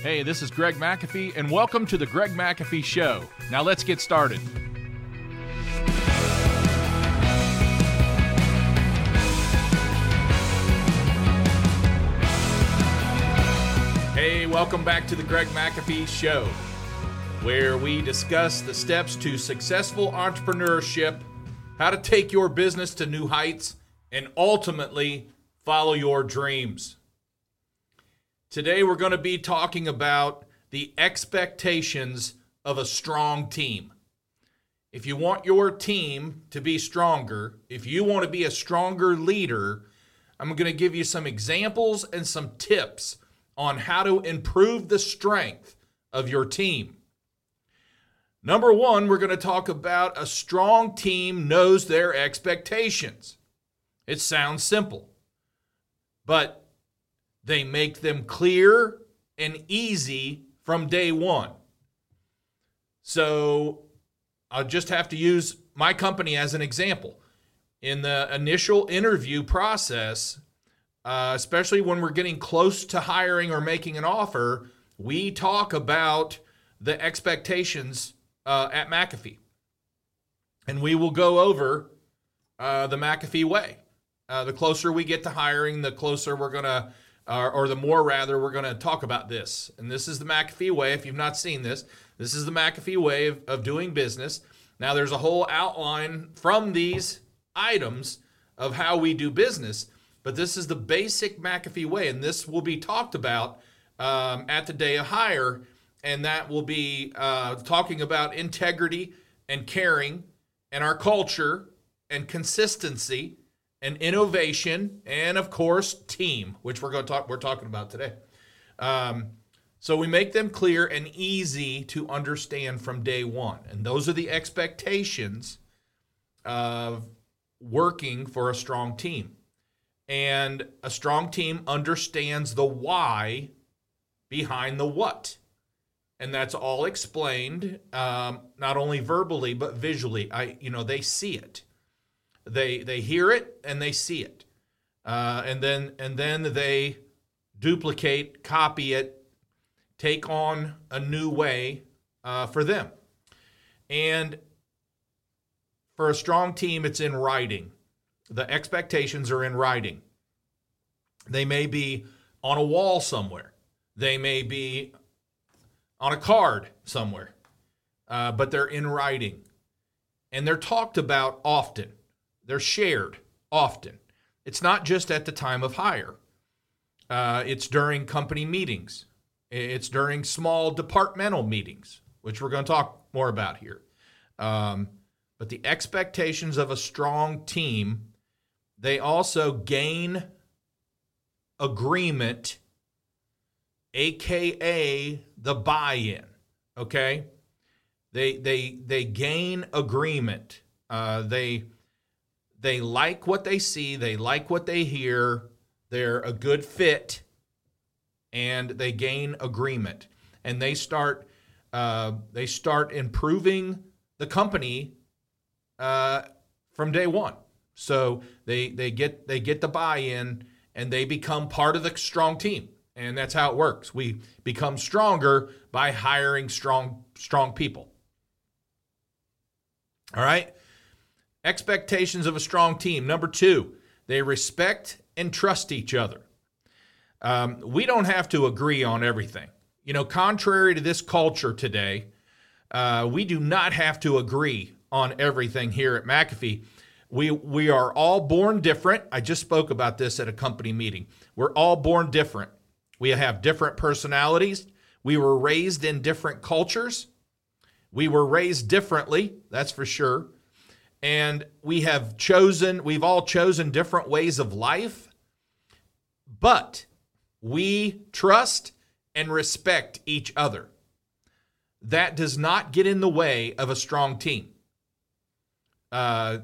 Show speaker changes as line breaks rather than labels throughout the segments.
Hey, this is Greg McAfee, and welcome to the Greg McAfee Show. Now let's get started. Hey, welcome back to the Greg McAfee Show, where we discuss the steps to successful entrepreneurship, how to take your business to new heights, and ultimately follow your dreams. Today, we're going to be talking about the expectations of a strong team. If you want your team to be stronger, if you want to be a stronger leader, I'm going to give you some examples and some tips on how to improve the strength of your team. Number one, we're going to talk about a strong team knows their expectations. It sounds simple, but they make them clear and easy from day one. So I'll just have to use my company as an example. In the initial interview process, uh, especially when we're getting close to hiring or making an offer, we talk about the expectations uh, at McAfee. And we will go over uh, the McAfee way. Uh, the closer we get to hiring, the closer we're going to, uh, or the more rather, we're going to talk about this. And this is the McAfee way. If you've not seen this, this is the McAfee way of, of doing business. Now, there's a whole outline from these items of how we do business. But this is the basic McAfee way, and this will be talked about um, at the day of hire, and that will be uh, talking about integrity and caring and our culture and consistency and innovation and of course team, which we're going to talk we're talking about today. Um, so we make them clear and easy to understand from day one, and those are the expectations of working for a strong team. And a strong team understands the why behind the what. And that's all explained, um, not only verbally but visually. I, you know, they see it, they they hear it, and they see it, uh, and then and then they duplicate, copy it, take on a new way uh, for them. And for a strong team, it's in writing. The expectations are in writing. They may be on a wall somewhere, they may be on a card somewhere, uh, but they're in writing. And they're talked about often, they're shared often. It's not just at the time of hire, uh, it's during company meetings, it's during small departmental meetings, which we're going to talk more about here. Um, but the expectations of a strong team they also gain agreement, aka the buy-in. Okay, they they they gain agreement. Uh, they they like what they see. They like what they hear. They're a good fit, and they gain agreement. And they start uh, they start improving the company uh, from day one. So they they get they get the buy-in and they become part of the strong team. And that's how it works. We become stronger by hiring strong strong people. All right? Expectations of a strong team. Number 2, they respect and trust each other. Um, we don't have to agree on everything. You know, contrary to this culture today, uh, we do not have to agree on everything here at McAfee. We we are all born different. I just spoke about this at a company meeting. We're all born different. We have different personalities. We were raised in different cultures. We were raised differently, that's for sure. And we have chosen, we've all chosen different ways of life. But we trust and respect each other. That does not get in the way of a strong team. Uh,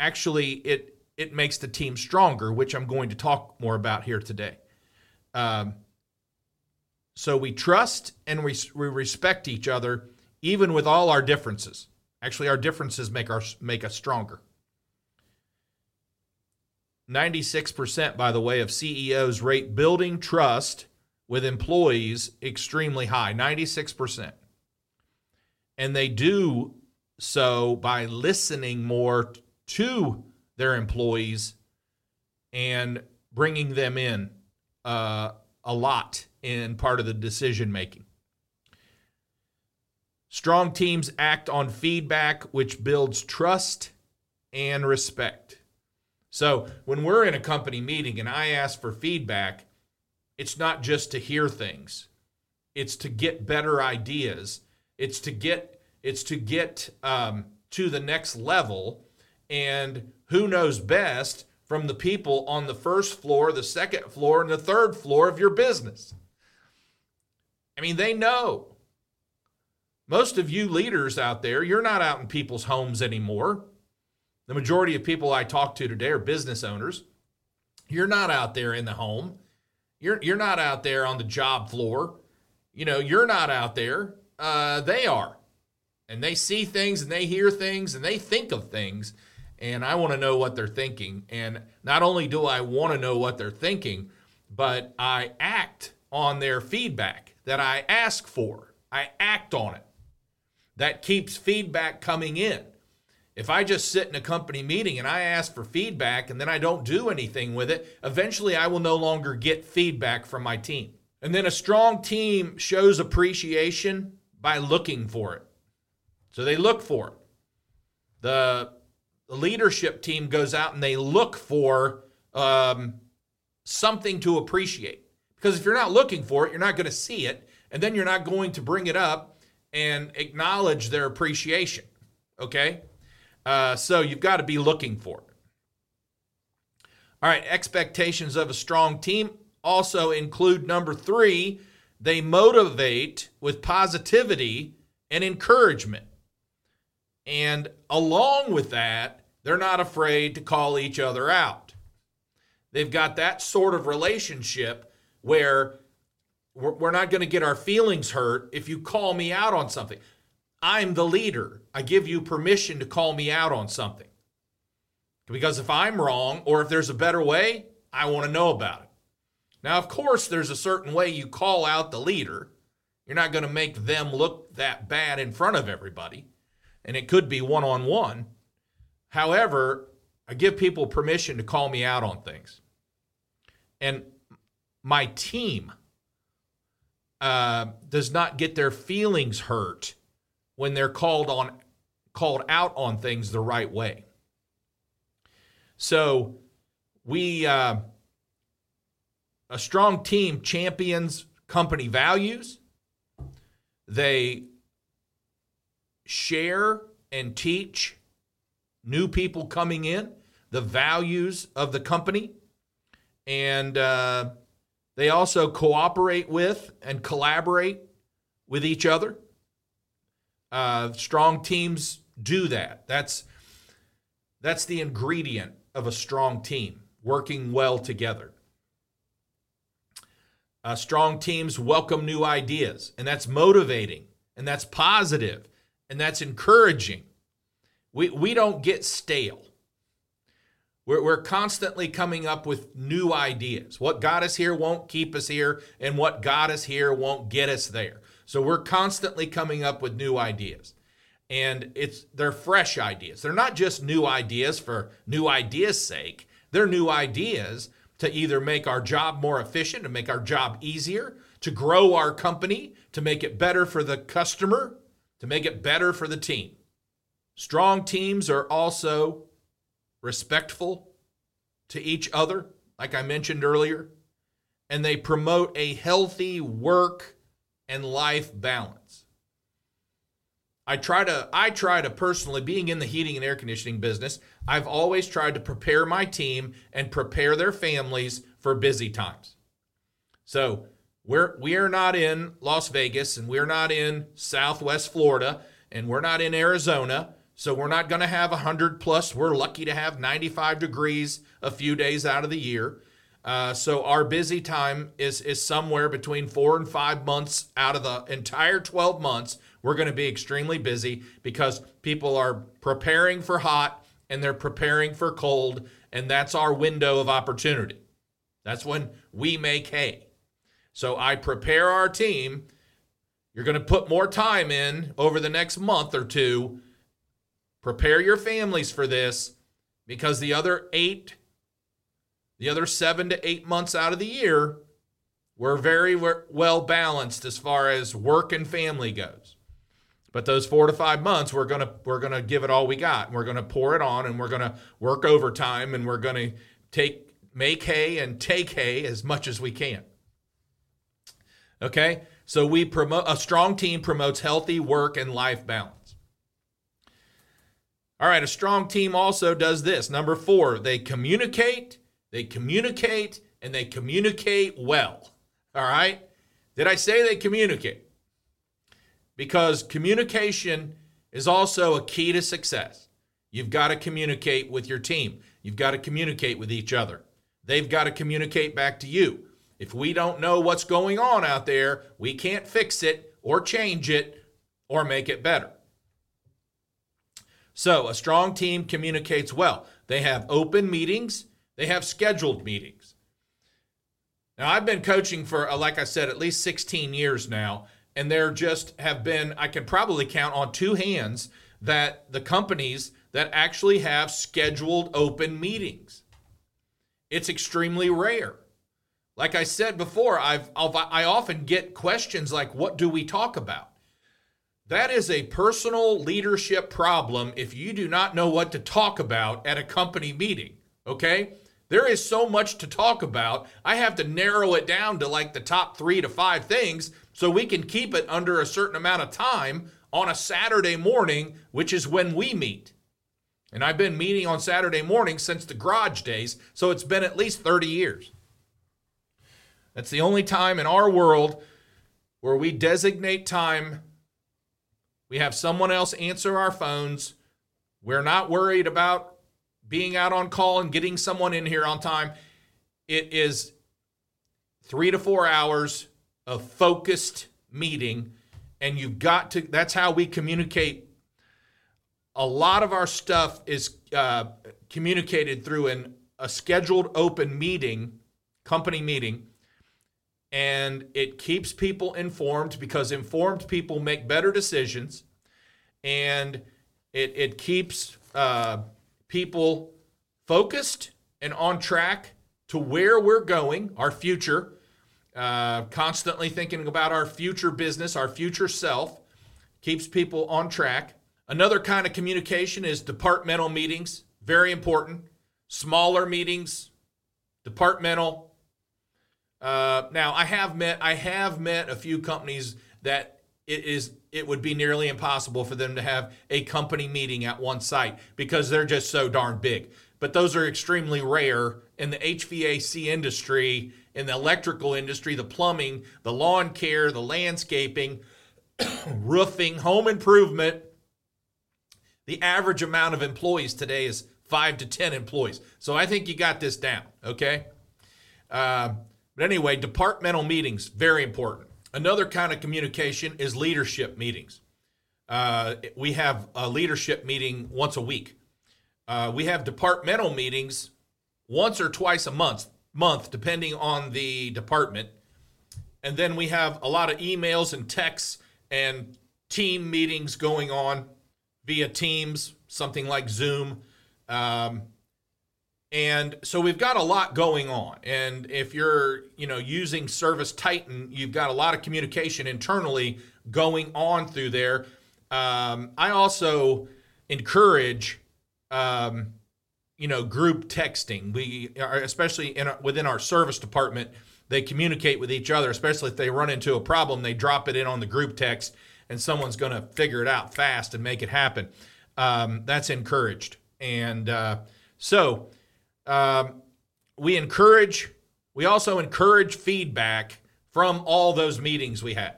actually it it makes the team stronger, which I'm going to talk more about here today. Um, so we trust and we, we respect each other, even with all our differences. Actually, our differences make our make us stronger. 96%, by the way, of CEOs rate building trust with employees extremely high 96%. And they do so by listening more to their employees and bringing them in uh, a lot in part of the decision making. Strong teams act on feedback, which builds trust and respect. So when we're in a company meeting and I ask for feedback, it's not just to hear things. It's to get better ideas. It's to get it's to get um, to the next level. And who knows best from the people on the first floor, the second floor, and the third floor of your business? I mean, they know. Most of you leaders out there, you're not out in people's homes anymore. The majority of people I talk to today are business owners. You're not out there in the home. You're you're not out there on the job floor. You know, you're not out there. Uh, they are. And they see things and they hear things and they think of things. And I want to know what they're thinking. And not only do I want to know what they're thinking, but I act on their feedback that I ask for. I act on it. That keeps feedback coming in. If I just sit in a company meeting and I ask for feedback and then I don't do anything with it, eventually I will no longer get feedback from my team. And then a strong team shows appreciation by looking for it. So they look for it. The, leadership team goes out and they look for um, something to appreciate. Because if you're not looking for it, you're not going to see it. And then you're not going to bring it up and acknowledge their appreciation. Okay? Uh, so you've got to be looking for it. All right, expectations of a strong team also include number three, they motivate with positivity and encouragement. And along with that, they're not afraid to call each other out. They've got that sort of relationship where we're not going to get our feelings hurt if you call me out on something. I'm the leader. I give you permission to call me out on something. Because if I'm wrong or if there's a better way, I want to know about it. Now, of course, there's a certain way you call out the leader. You're not going to make them look that bad in front of everybody, and it could be one on one. However, I give people permission to call me out on things. And my team uh, does not get their feelings hurt when they're called on called out on things the right way. So we uh, a strong team champions company values. They share and teach new people coming in the values of the company, and uh, they also cooperate with and collaborate with each other. Uh, strong teams do that. That's that's the ingredient of a strong team working well together. Uh, strong teams welcome new ideas, and that's motivating, and that's positive, and that's encouraging. We, we don't get stale. We're, we're constantly coming up with new ideas. What got us here won't keep us here, and what got us here won't get us there. So we're constantly coming up with new ideas. And it's they're fresh ideas. They're not just new ideas for new ideas' sake. They're new ideas to either make our job more efficient, to make our job easier, to grow our company, to make it better for the customer, to make it better for the team. Strong teams are also respectful to each other, like I mentioned earlier, and they promote a healthy work and life balance. I try to I try to personally being in the heating and air conditioning business, I've always tried to prepare my team and prepare their families for busy times. So, we're we are not in Las Vegas and we're not in Southwest Florida and we're not in Arizona. So we're not going to have 100 plus. We're lucky to have 95 degrees a few days out of the year. Uh, so our busy time is is somewhere between four and five months out of the entire 12 months. We're going to be extremely busy because people are preparing for hot and they're preparing for cold, and that's our window of opportunity. That's when we make hay. So I prepare our team. You're going to put more time in over the next month or two. Prepare your families for this because the other eight, the other seven to eight months out of the year, we're very well balanced as far as work and family goes. But those four to five months, we're gonna we're gonna give it all we got. We're gonna pour it on, and we're gonna work overtime, and we're gonna take make hay and take hay as much as we can. Okay, so we promote a strong team promotes healthy work and life balance. All right, a strong team also does this. Number four, they communicate, they communicate, and they communicate well. All right, did I say they communicate? because communication is also a key to success. You've got to communicate with your team, you've got to communicate with each other. They've got to communicate back to you. If we don't know what's going on out there, we can't fix it or change it or make it better. So, a strong team communicates well. They have open meetings, they have scheduled meetings. Now, I've been coaching for, uh, like I said, at least 16 years now, and there just have been, I can probably count on two hands that the companies that actually have scheduled open meetings. It's extremely rare. Like I said before, I've, I've I often get questions like, "What do we talk about?" That is a personal leadership problem if you do not know what to talk about at a company meeting. Okay, there is so much to talk about. I have to narrow it down to like the top three to five things so we can keep it under a certain amount of time on a Saturday morning, which is when we meet. And I've been meeting on Saturday morning since the garage days, so it's been at least 30 years. That's the only time in our world where we designate time. We have someone else answer our phones. We're not worried about being out on call and getting someone in here on time. It is three to four hours of focused meeting and you've got to that's how we communicate a lot of our stuff is uh, communicated through an, a scheduled open meeting company meeting and it keeps people informed because informed people make better decisions and it, it keeps uh, people focused and on track to where we're going our future uh, constantly thinking about our future business, our future self, keeps people on track. Another kind of communication is departmental meetings, very important. Smaller meetings, departmental. Uh, now, I have met I have met a few companies that it is it would be nearly impossible for them to have a company meeting at one site because they're just so darn big. But those are extremely rare in the HVAC industry in the electrical industry, the plumbing, the lawn care, the landscaping, roofing, home improvement. The average amount of employees today is five to 10 employees. So I think you got this down, okay? Uh, but anyway, departmental meetings, very important. Another kind of communication is leadership meetings. Uh, we have a leadership meeting once a week. Uh, we have departmental meetings once or twice a month month, depending on the department. And then we have a lot of emails and texts and team meetings going on via Teams, something like Zoom. Um, and so we've got a lot going on. And if you're, you know, using Service Titan, you've got a lot of communication internally going on through there. Um, I also encourage um, you know group texting we are especially in within our service department they communicate with each other especially if they run into a problem they drop it in on the group text and someone's going to figure it out fast and make it happen um, that's encouraged and uh, so um, we encourage we also encourage feedback from all those meetings we had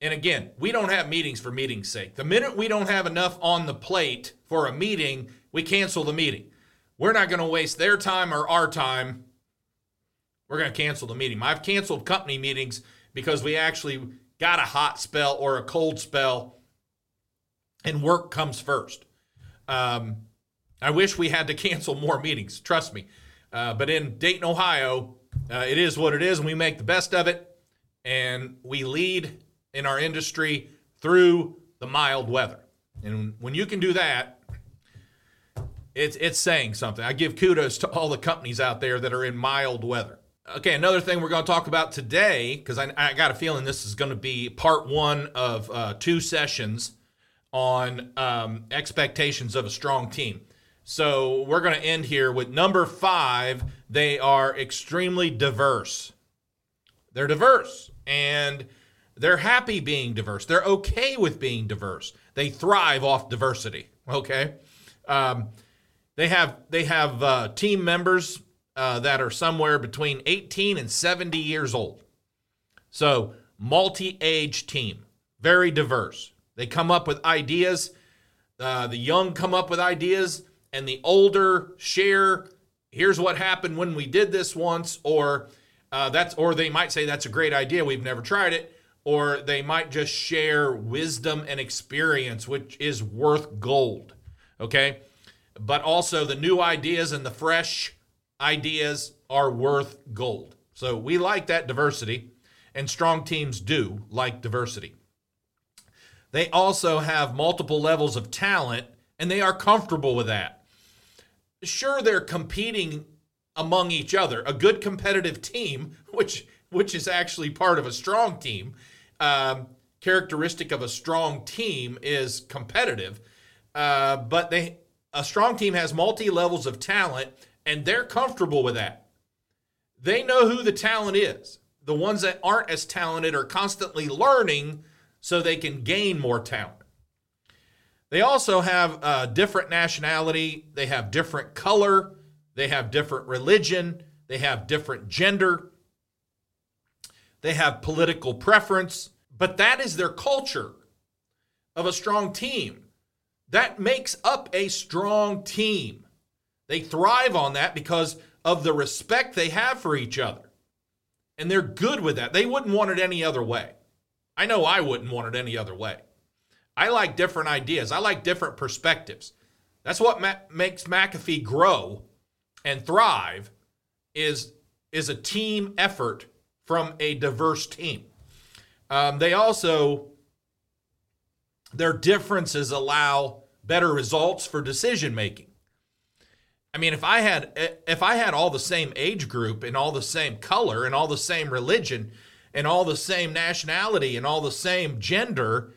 and again we don't have meetings for meeting's sake the minute we don't have enough on the plate for a meeting we cancel the meeting. We're not going to waste their time or our time. We're going to cancel the meeting. I've canceled company meetings because we actually got a hot spell or a cold spell, and work comes first. Um, I wish we had to cancel more meetings, trust me. Uh, but in Dayton, Ohio, uh, it is what it is, and we make the best of it. And we lead in our industry through the mild weather. And when you can do that, it's it's saying something. I give kudos to all the companies out there that are in mild weather. Okay, another thing we're going to talk about today, because I, I, got a feeling this is going to be part one of uh, two sessions on um, expectations of a strong team. So we're going to end here with number five. They are extremely diverse. They're diverse and they're happy being diverse. They're okay with being diverse. They thrive off diversity. Okay. Um, they have they have uh, team members uh, that are somewhere between 18 and 70 years old. So multi-age team, very diverse. They come up with ideas. Uh, the young come up with ideas and the older share here's what happened when we did this once or uh, that's or they might say that's a great idea we've never tried it or they might just share wisdom and experience which is worth gold okay? But also the new ideas and the fresh ideas are worth gold. So we like that diversity and strong teams do like diversity. They also have multiple levels of talent and they are comfortable with that sure they're competing among each other. A good competitive team, which which is actually part of a strong team, um, characteristic of a strong team is competitive. Uh, but they a strong team has multi levels of talent, and they're comfortable with that. They know who the talent is. The ones that aren't as talented are constantly learning so they can gain more talent. They also have a different nationality, they have different color, they have different religion, they have different gender, they have political preference, but that is their culture of a strong team. That makes up a strong team. They thrive on that because of the respect they have for each other. And they're good with that. They wouldn't want it any other way. I know I wouldn't want it any other way. I like different ideas. I like different perspectives. That's what ma- makes McAfee grow and thrive is is a team effort from a diverse team. Um, they also their differences allow better results for decision making. I mean, if I had if I had all the same age group and all the same color and all the same religion and all the same nationality and all the same gender,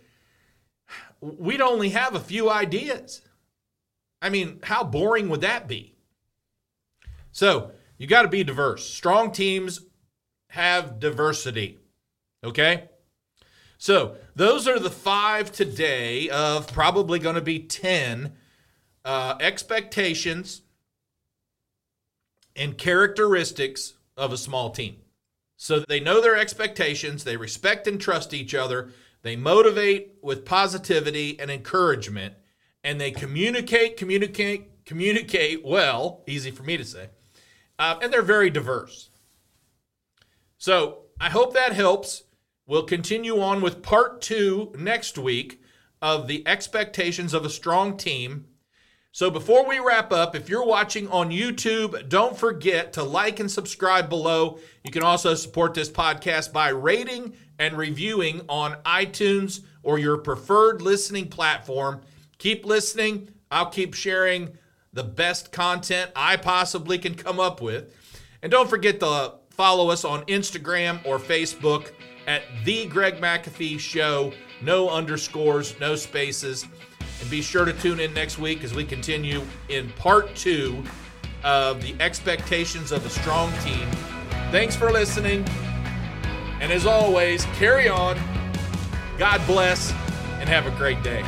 we'd only have a few ideas. I mean, how boring would that be? So, you got to be diverse. Strong teams have diversity. Okay? So, those are the five today of probably going to be 10 uh, expectations and characteristics of a small team. So, they know their expectations, they respect and trust each other, they motivate with positivity and encouragement, and they communicate, communicate, communicate well. Easy for me to say. Uh, and they're very diverse. So I hope that helps. We'll continue on with part two next week of the expectations of a strong team. So before we wrap up, if you're watching on YouTube, don't forget to like and subscribe below. You can also support this podcast by rating and reviewing on iTunes or your preferred listening platform. Keep listening. I'll keep sharing the best content I possibly can come up with. And don't forget to follow us on Instagram or Facebook at The Greg McAfee Show. No underscores, no spaces. And be sure to tune in next week as we continue in part two of the expectations of a strong team. Thanks for listening. And as always, carry on. God bless and have a great day.